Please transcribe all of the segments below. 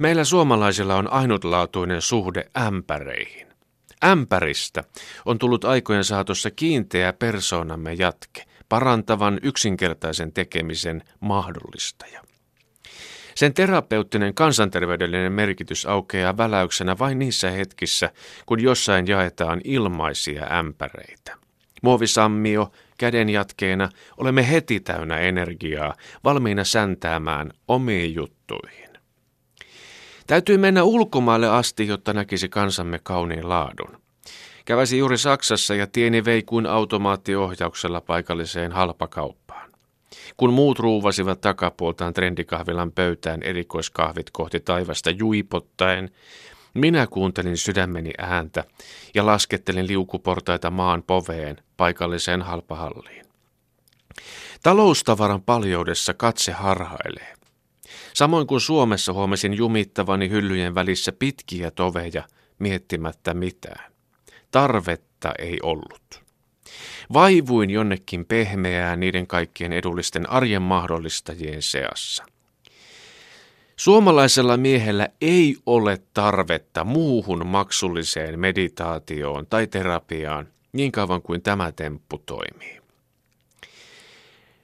Meillä suomalaisilla on ainutlaatuinen suhde ämpäreihin. Ämpäristä on tullut aikojen saatossa kiinteä persoonamme jatke, parantavan yksinkertaisen tekemisen mahdollistaja. Sen terapeuttinen kansanterveydellinen merkitys aukeaa väläyksenä vain niissä hetkissä, kun jossain jaetaan ilmaisia ämpäreitä. Muovisammio, käden jatkeena, olemme heti täynnä energiaa, valmiina säntäämään omiin juttuihin. Täytyy mennä ulkomaille asti, jotta näkisi kansamme kauniin laadun. Käväsi juuri Saksassa ja tieni vei kuin automaattiohjauksella paikalliseen halpakauppaan. Kun muut ruuvasivat takapuoltaan trendikahvilan pöytään erikoiskahvit kohti taivasta juipottaen, minä kuuntelin sydämeni ääntä ja laskettelin liukuportaita maan poveen paikalliseen halpahalliin. Taloustavaran paljoudessa katse harhailee. Samoin kuin Suomessa huomasin jumittavani hyllyjen välissä pitkiä toveja miettimättä mitään. Tarvetta ei ollut. Vaivuin jonnekin pehmeää niiden kaikkien edullisten arjen mahdollistajien seassa. Suomalaisella miehellä ei ole tarvetta muuhun maksulliseen meditaatioon tai terapiaan niin kauan kuin tämä temppu toimii.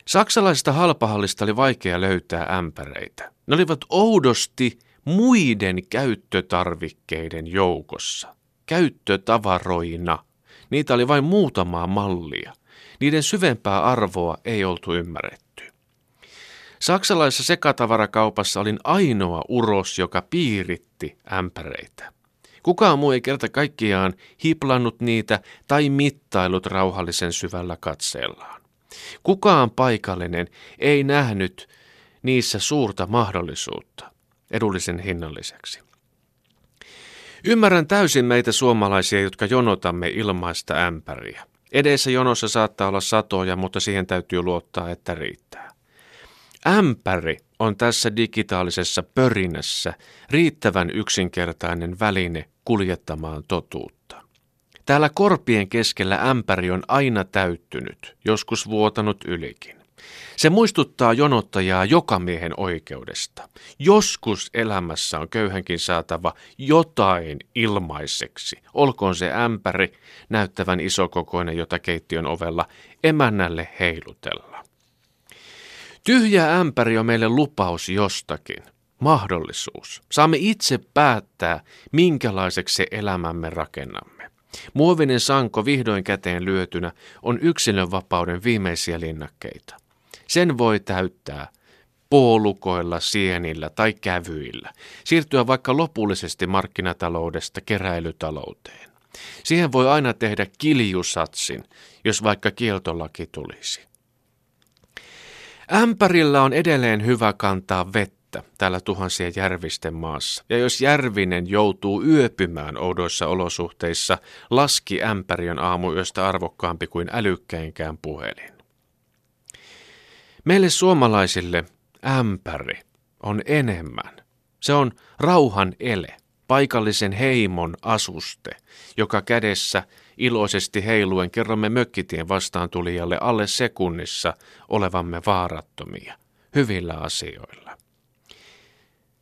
Saksalaisesta halpahallista oli vaikea löytää ämpäreitä. Ne olivat oudosti muiden käyttötarvikkeiden joukossa, käyttötavaroina. Niitä oli vain muutamaa mallia. Niiden syvempää arvoa ei oltu ymmärretty. Saksalaisessa sekatavarakaupassa olin ainoa uros, joka piiritti ämpäreitä. Kukaan muu ei kerta kaikkiaan hiplannut niitä tai mittailut rauhallisen syvällä katseellaan. Kukaan paikallinen ei nähnyt niissä suurta mahdollisuutta edullisen hinnalliseksi. Ymmärrän täysin meitä suomalaisia, jotka jonotamme ilmaista ämpäriä. Edessä jonossa saattaa olla satoja, mutta siihen täytyy luottaa, että riittää. Ämpäri on tässä digitaalisessa pörinässä riittävän yksinkertainen väline kuljettamaan totuutta. Täällä korpien keskellä ämpäri on aina täyttynyt, joskus vuotanut ylikin. Se muistuttaa jonottajaa joka miehen oikeudesta. Joskus elämässä on köyhänkin saatava jotain ilmaiseksi. Olkoon se ämpäri näyttävän isokokoinen, jota keittiön ovella emännälle heilutella. Tyhjä ämpäri on meille lupaus jostakin, mahdollisuus. Saamme itse päättää, minkälaiseksi se elämämme rakennamme. Muovinen sanko vihdoin käteen lyötynä on yksilönvapauden viimeisiä linnakkeita. Sen voi täyttää puolukoilla, sienillä tai kävyillä, siirtyä vaikka lopullisesti markkinataloudesta keräilytalouteen. Siihen voi aina tehdä kiljusatsin, jos vaikka kieltolaki tulisi. Ämpärillä on edelleen hyvä kantaa vettä täällä tuhansien järvisten maassa. Ja jos järvinen joutuu yöpymään oudoissa olosuhteissa, laski ämpäri on aamuyöstä arvokkaampi kuin älykkäinkään puhelin. Meille suomalaisille ämpäri on enemmän. Se on rauhan ele, paikallisen heimon asuste, joka kädessä iloisesti heiluen kerromme mökkitien vastaantulijalle alle sekunnissa olevamme vaarattomia, hyvillä asioilla.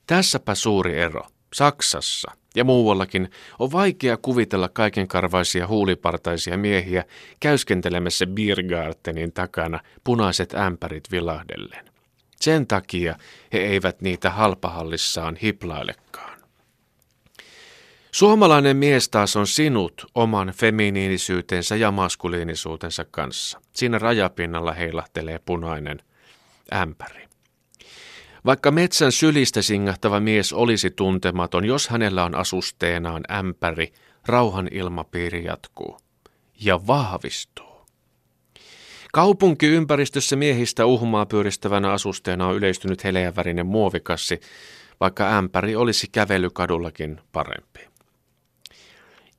Tässäpä suuri ero. Saksassa ja muuallakin on vaikea kuvitella kaikenkarvaisia huulipartaisia miehiä käyskentelemässä Biergartenin takana punaiset ämpärit vilahdellen. Sen takia he eivät niitä halpahallissaan hiplailekaan. Suomalainen mies taas on sinut oman feminiinisyytensä ja maskuliinisuutensa kanssa. Siinä rajapinnalla heilahtelee punainen ämpäri. Vaikka metsän sylistä singahtava mies olisi tuntematon, jos hänellä on asusteenaan ämpäri, rauhan ilmapiiri jatkuu ja vahvistuu. Kaupunkiympäristössä miehistä uhmaa pyöristävänä asusteena on yleistynyt heleävärinen muovikassi, vaikka ämpäri olisi kävelykadullakin parempi.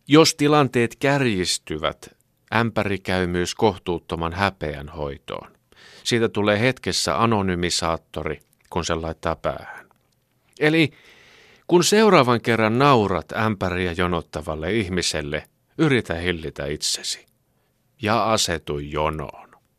Jos tilanteet kärjistyvät, ämpäri käy myös kohtuuttoman häpeän hoitoon. Siitä tulee hetkessä anonymisaattori, kun se laittaa päähän. Eli kun seuraavan kerran naurat ämpäriä jonottavalle ihmiselle, yritä hillitä itsesi ja asetu jonoon.